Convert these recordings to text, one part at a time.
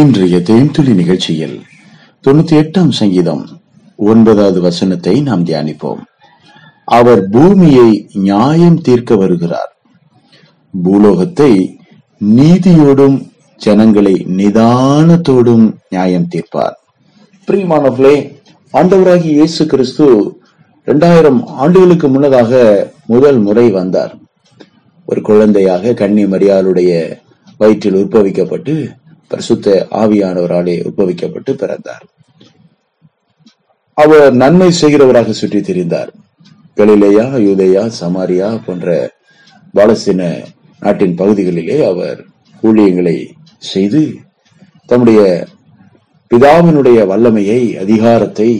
இன்றைய தேன்துளி நிகழ்ச்சியில் தொண்ணூத்தி எட்டாம் சங்கீதம் ஒன்பதாவது வசனத்தை நாம் தியானிப்போம். அவர் பூமியை நியாயம் தீர்க்க வருகிறார். பூலோகத்தை நீதியோடும் ஜனங்களை நிதானத்தோடும் நியாயம் தீர்ப்பார். பிரியமானவர்களே ஆண்டவராகி இயேசு கிறிஸ்து இரண்டாயிரம் ஆண்டுகளுக்கு முன்னதாக முதல் முறை வந்தார். ஒரு குழந்தையாக கன்னி மரியாளுடைய வயிற்றில் உற்பவிக்கப்பட்டு பரிசுத்த ஆவியானவராலே உபவிக்கப்பட்டு பிறந்தார். அவர் நன்மை செய்கிறவராக சுற்றி திரிந்தார் கலிலேயா யூதேயா சமாரியா போன்ற பாலஸ்தீன நாட்டின் பகுதிகளிலே அவர் ஊழியங்களை செய்து தம்முடைய பிதாவினுடைய வல்லமையை அதிகாரத்தை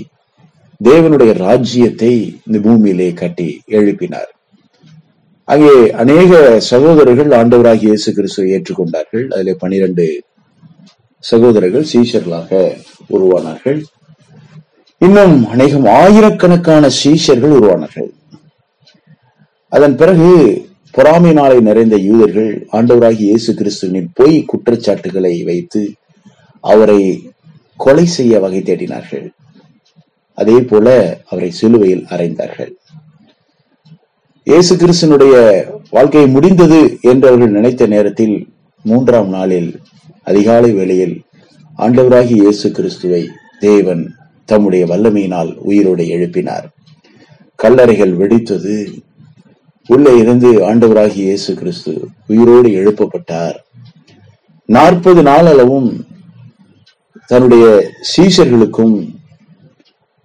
தேவனுடைய ராஜ்யத்தை இந்த பூமியிலே கட்டி எழுப்பினார். அங்கே அநேக சகோதரர்கள் ஆண்டவராகிய இயேசு கிறிஸ்துவை ஏற்றுக்கொண்டார்கள். அதிலே பனிரெண்டு சகோதரர்கள் சீஷர்களாக உருவானார்கள். இன்னும் அநேகம் ஆயிரக்கணக்கான சீஷர்கள் உருவானார்கள். அதன் பிறகு பொறாமையினாலே நிறைந்த யூதர்கள் ஆண்டவராகி இயேசு கிறிஸ்துவின் பொய் குற்றச்சாட்டுகளை வைத்து அவரை கொலை செய்ய வகை தேடினார்கள். அதே போல அவரை சிலுவையில் அறைந்தார்கள். இயேசு கிறிஸ்தனுடைய வாழ்க்கை முடிந்தது என்று அவர்கள் நினைத்த நேரத்தில் மூன்றாம் நாளில் அதிகாலை வேளையில் ஆண்டவராகி இயேசு கிறிஸ்துவை தேவன் தம்முடைய வல்லமையினால் உயிரோடு எழுப்பினார். கல்லறைகள் வெடித்தது. உள்ளே இருந்து ஆண்டவராகி இயேசு கிறிஸ்து உயிரோடு எழுப்பப்பட்டார். நாற்பது நாள் அளவும் தன்னுடைய சீஷர்களுக்கும்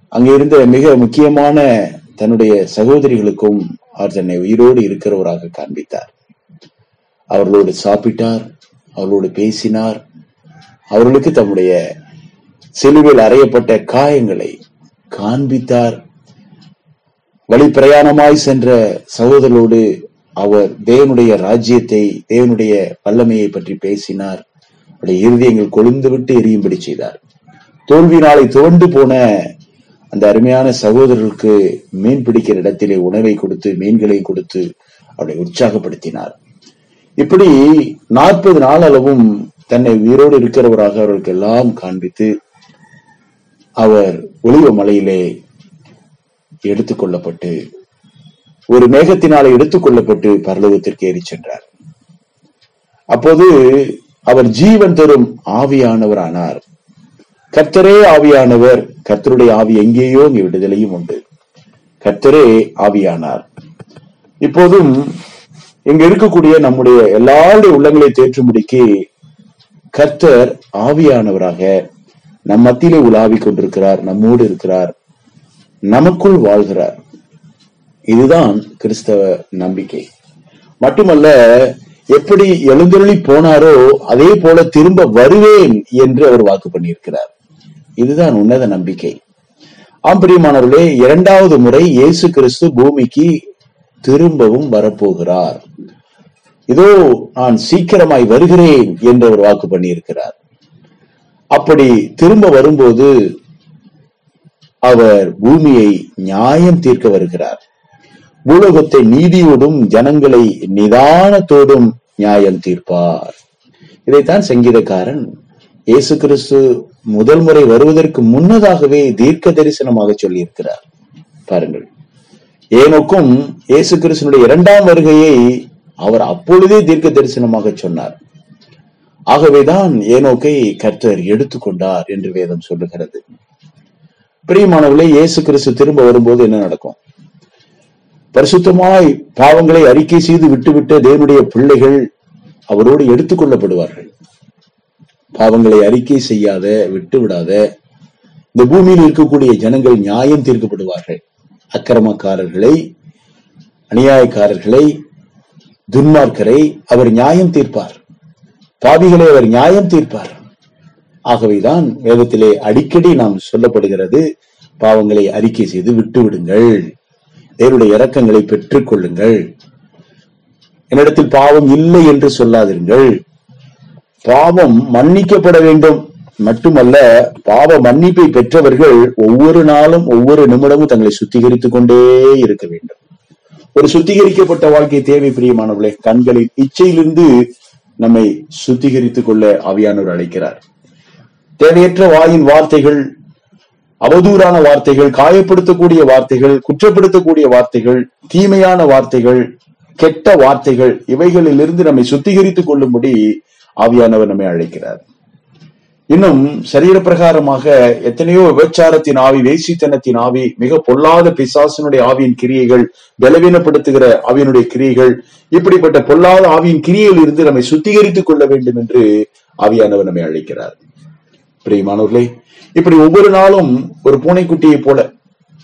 அங்கே இருந்த மிக முக்கியமான தன்னுடைய சகோதரிகளுக்கும் அவர் தன்னை உயிரோடு இருக்கிறவராக காண்பித்தார். அவர்களோடு சாப்பிட்டார். அவர்களோடு பேசினார். அவர்களுக்கு தம்முடைய சிலுவையில் அறையப்பட்ட காயங்களை காண்பித்தார். வழி பிரயாணமாய் சென்ற சகோதரோடு அவர் தேவனுடைய ராஜ்யத்தை தேவனுடைய வல்லமையை பற்றி பேசினார். அவருடைய இருதயங்கள் கொழுந்து விட்டு எரியும்படி செய்தார். தோல்வி நாளை துவண்டு போன அந்த அருமையான சகோதரருக்கு மீன் பிடிக்கிற இடத்திலே உணவை கொடுத்து மீன்களை கொடுத்து அவரை உற்சாகப்படுத்தினார். இப்படி நாற்பது நாள் அளவும் தன்னை உயிரோடு இருக்கிறவராக அவர்களுக்கெல்லாம் காண்பித்து அவர் ஒளிவ மலையிலே எடுத்துக்கொள்ளப்பட்டு ஒரு மேகத்தினாலே எடுத்துக்கொள்ளப்பட்டு பரலோகத்திற்கு ஏறி சென்றார். அப்போது அவர் ஜீவன் தரும் ஆவியானவர் ஆனார் கர்த்தரே ஆவியானவர் கர்த்தருடைய ஆவி எங்கேயோ இங்கே விடுதலையும் உண்டு. கர்த்தரே ஆவியானார். இப்போதும் இங்க இருக்கக்கூடிய நம்முடைய எல்லாருடைய உள்ளங்களை தேற்றும்படிக்கு கர்த்தர் ஆவியானவராக நம் மத்தியிலே உலாவிக் கொண்டிருக்கிறார் நம்மோடு இருக்கிறார் நமக்குள் வாழ்கிறார். இதுதான் கிறிஸ்தவ நம்பிக்கை. மட்டுமல்ல எப்படி எழுந்தருளி போனாரோ அதே போல திரும்ப வருவேன் என்று அவர் வாக்கு பண்ணியிருக்கிறார். இதுதான் உன்னத நம்பிக்கை. ஆம்பரியமானவர்களே இரண்டாவது முறை இயேசு கிறிஸ்து பூமிக்கு திரும்பவும் வரப்போகிறார். இதோ நான் சீக்கிரமாய் வருகிறேன் என்று அவர் வாக்கு பண்ணியிருக்கிறார். அப்படி திரும்ப வரும்போது அவர் பூமியை நியாயம் தீர்க்க வருகிறார். பூலோகத்தை நீதியோடும் ஜனங்களை நிதானத்தோடும் நியாயம் தீர்ப்பார். இதைத்தான் சங்கீதக்காரன் இயேசு கிறிஸ்து முதல் முறை வருவதற்கு முன்னதாகவே தீர்க்க தரிசனமாக சொல்லியிருக்கிறார். பாருங்கள். ஏனோக்கும் இயேசு கிறிஸ்தனுடைய இரண்டாம் வருகையை அவர் அப்பொழுதே தீர்க்க தரிசனமாக சொன்னார். ஆகவேதான் ஏனோக்கை கர்த்தர் எடுத்துக்கொண்டார் என்று வேதம் சொல்லுகிறது. பிரியமானவர்களே இயேசு கிறிஸ்து திரும்ப வரும்போது என்ன நடக்கும்? பரிசுத்தமாய் பாவங்களை அறிக்கை செய்து விட்டுவிட்ட தேவனுடைய பிள்ளைகள் அவரோடு எடுத்துக்கொள்ளப்படுவார்கள். பாவங்களை அறிக்கை செய்யாத விட்டு விடாத இந்த பூமியில் இருக்கக்கூடிய ஜனங்கள் நியாயம் தீர்க்கப்படுவார்கள். அக்கிரமக்காரர்களை அநியாயக்காரர்களை துன்மார்க்கரை அவர் நியாயம் தீர்ப்பார். பாவிகளை அவர் நியாயம் தீர்ப்பார். ஆகவேதான் வேதத்திலே அடிக்கடி நாம் சொல்லப்படுகிறது பாவங்களை அறிக்கை செய்து விட்டு விடுங்கள் தேவனுடைய இரக்கங்களை பெற்றுக் கொள்ளுங்கள் என்னிடத்தில் பாவம் இல்லை என்று சொல்லாதீர்கள் பாவம் மன்னிக்கப்பட வேண்டும். மட்டுமல்ல பாவ மன்னிப்பை பெற்றவர்கள் ஒவ்வொரு நாளும் ஒவ்வொரு நிமிடமும் தங்களை சுத்திகரித்துக் கொண்டே இருக்க வேண்டும். ஒரு சுத்திகரிக்கப்பட்ட வாழ்க்கை தேவை பிரியமானவர்களே. கண்களின் இச்சையிலிருந்து நம்மை சுத்திகரித்துக் கொள்ள ஆவியானவர் அழைக்கிறார். தேவையற்ற வாயின் வார்த்தைகள் அவதூறான வார்த்தைகள் காயப்படுத்தக்கூடிய வார்த்தைகள் குற்றப்படுத்தக்கூடிய வார்த்தைகள் தீமையான வார்த்தைகள் கெட்ட வார்த்தைகள் இவைகளிலிருந்து நம்மை சுத்திகரித்துக் கொள்ளும்படி ஆவியானவர் நம்மை அழைக்கிறார். இன்னும் சரீர பிரகாரமாக எத்தனையோ விபச்சாரத்தின் ஆவி வேசித்தனத்தின் ஆவி மிக பொல்லாத பிசாசனுடைய ஆவியின் கிரியைகள் பலவீனப்படுத்துகிற ஆவியினுடைய கிரியைகள் இப்படிப்பட்ட பொல்லாத ஆவியின் கிரியையில் இருந்து நம்மை சுத்திகரித்துக் கொள்ள வேண்டும் என்று ஆவியானவர் நம்மை அழைக்கிறார். பிரியமானவர்களே இப்படி ஒவ்வொரு நாளும் ஒரு பூனைக்குட்டியை போல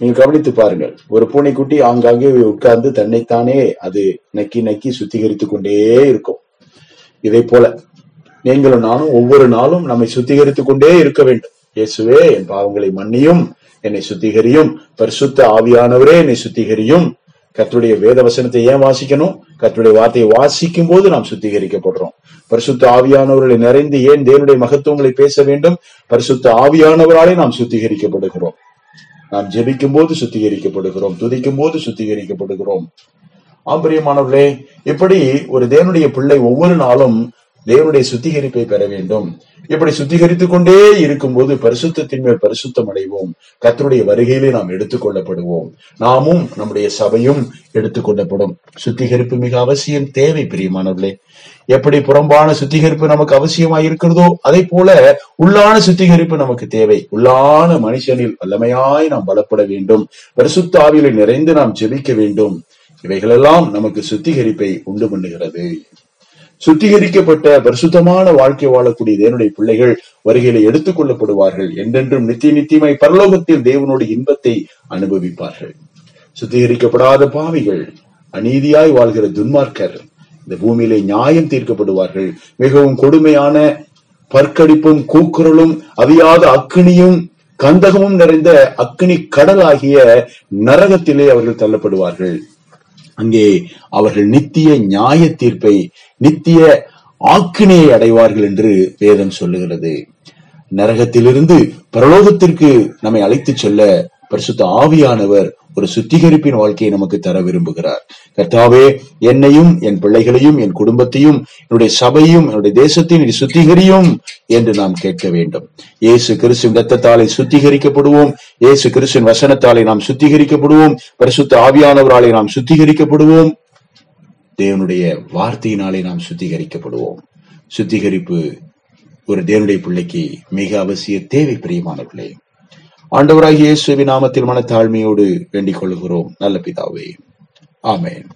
நீங்க கவனித்து பாருங்கள். ஒரு பூனைக்குட்டி ஆங்காங்கே உட்கார்ந்து தன்னைத்தானே அது நக்கி நக்கி சுத்திகரித்துக் கொண்டே இருக்கும். இதை போல நீங்களும் நானும் ஒவ்வொரு நாளும் நம்மை சுத்திகரித்துக் கொண்டே இருக்க வேண்டும். இயேசுவே என் பாவங்களை மன்னியும் என்னை சுத்திகரியும். பரிசுத்த ஆவியானவரே என்னை சுத்திகரியும். கத்துடைய வேத வசனத்தை ஏன் வாசிக்கணும்? கத்துடைய வார்த்தையை வாசிக்கும் போது நாம் சுத்திகரிக்கப்படுறோம். பரிசுத்த ஆவியானவர்களை நிறைந்து ஏன் தேவனுடைய மகத்துவங்களை பேச வேண்டும்? பரிசுத்த ஆவியானவராலே நாம் சுத்திகரிக்கப்படுகிறோம். நாம் ஜெபிக்கும் போது சுத்திகரிக்கப்படுகிறோம். துதிக்கும் போது சுத்திகரிக்கப்படுகிறோம் ஆம்பரியமானவர்களே இப்படி ஒரு தேவனுடைய பிள்ளை ஒவ்வொரு நாளும் தேவனுடைய சுத்திகரிப்பை பெற வேண்டும். இப்படி சுத்திகரித்துக் கொண்டே இருக்கும்போது பரிசுத்தத்தின் மேல் பரிசுத்தம் அடைவோம் கத்தருடைய வருகையிலே நாம் எடுத்துக்கொள்ளப்படுவோம். நாமும் நம்முடைய சபையும் எடுத்துக்கொள்ளப்படும். சுத்திகரிப்பு மிக அவசியம். தேவை பிரியமானவர்களே. எப்படி புறம்பான சுத்திகரிப்பு நமக்கு அவசியமா இருக்கிறதோ அதே போல உள்ளான சுத்திகரிப்பு நமக்கு தேவை. உள்ளான மனுஷனில் வல்லமையாய் நாம் பலப்பட வேண்டும். பரிசுத்த ஆவியில் நிறைந்து நாம் ஜெபிக்க வேண்டும். இவைகளெல்லாம் நமக்கு சுத்திகரிப்பை உண்டு பண்ணுகிறது. சுத்திகரிக்கப்பட்ட பரிசுத்தமான வாழ்க்கை வாழக்கூடிய தேவனுடைய பிள்ளைகள் வருகையில எடுத்துக் கொள்ளப்படுவார்கள். என்றென்றும் நித்திய நித்தியமாய் பரலோகத்தில் தேவனுடைய இன்பத்தை அனுபவிப்பார்கள். சுத்திகரிக்கப்படாத பாவிகள் அநீதியாய் வாழ்கிற துன்மார்க்கர் இந்த பூமியிலே நியாயம் தீர்க்கப்படுவார்கள். மிகவும் கொடுமையான பற்கடிப்பும் கூக்குரலும் அவியாத அக்கினியும் கந்தகமும் நிறைந்த அக்னி கடலாகிய நரகத்திலே அவர்கள் தள்ளப்படுவார்கள். அங்கே அவர்கள் நித்திய நியாய தீர்ப்பை நித்திய ஆக்கினையை அடைவார்கள் என்று வேதம் சொல்லுகிறது. நரகத்திலிருந்து பரலோகத்திற்கு நம்மை அழைத்துச் செல்ல பரிசுத்த ஆவியானவர் ஒரு சுத்திகரிப்பின் வாழ்க்கையை நமக்கு தர விரும்புகிறார். கர்த்தாவே என்னையும் என் பிள்ளைகளையும் என் குடும்பத்தையும் என்னுடைய சபையும் என்னுடைய தேசத்தையும் நீ சுத்திகரியும் என்று நாம் கேட்க வேண்டும். இயேசு கிறிஸ்துவின் ரத்தத்தாலே சுத்திகரிக்கப்படுவோம். இயேசு கிறிஸ்துவின் வசனத்தாலே நாம் சுத்திகரிக்கப்படுவோம். பரிசுத்த ஆவியானவராலே நாம் சுத்திகரிக்கப்படுவோம். தேவனுடைய வார்த்தையினாலே நாம் சுத்திகரிக்கப்படுவோம். சுத்திகரிப்பு ஒரு தேவனுடைய பிள்ளைக்கு மிக அவசிய தேவை பிரியமானவர்களே ஆண்டவராகிய இயேசுவின் நாமத்தில் மனத்தாழ்மையோடு வேண்டிக் கொள்கிறோம் நல்ல பிதாவே. ஆமேன்.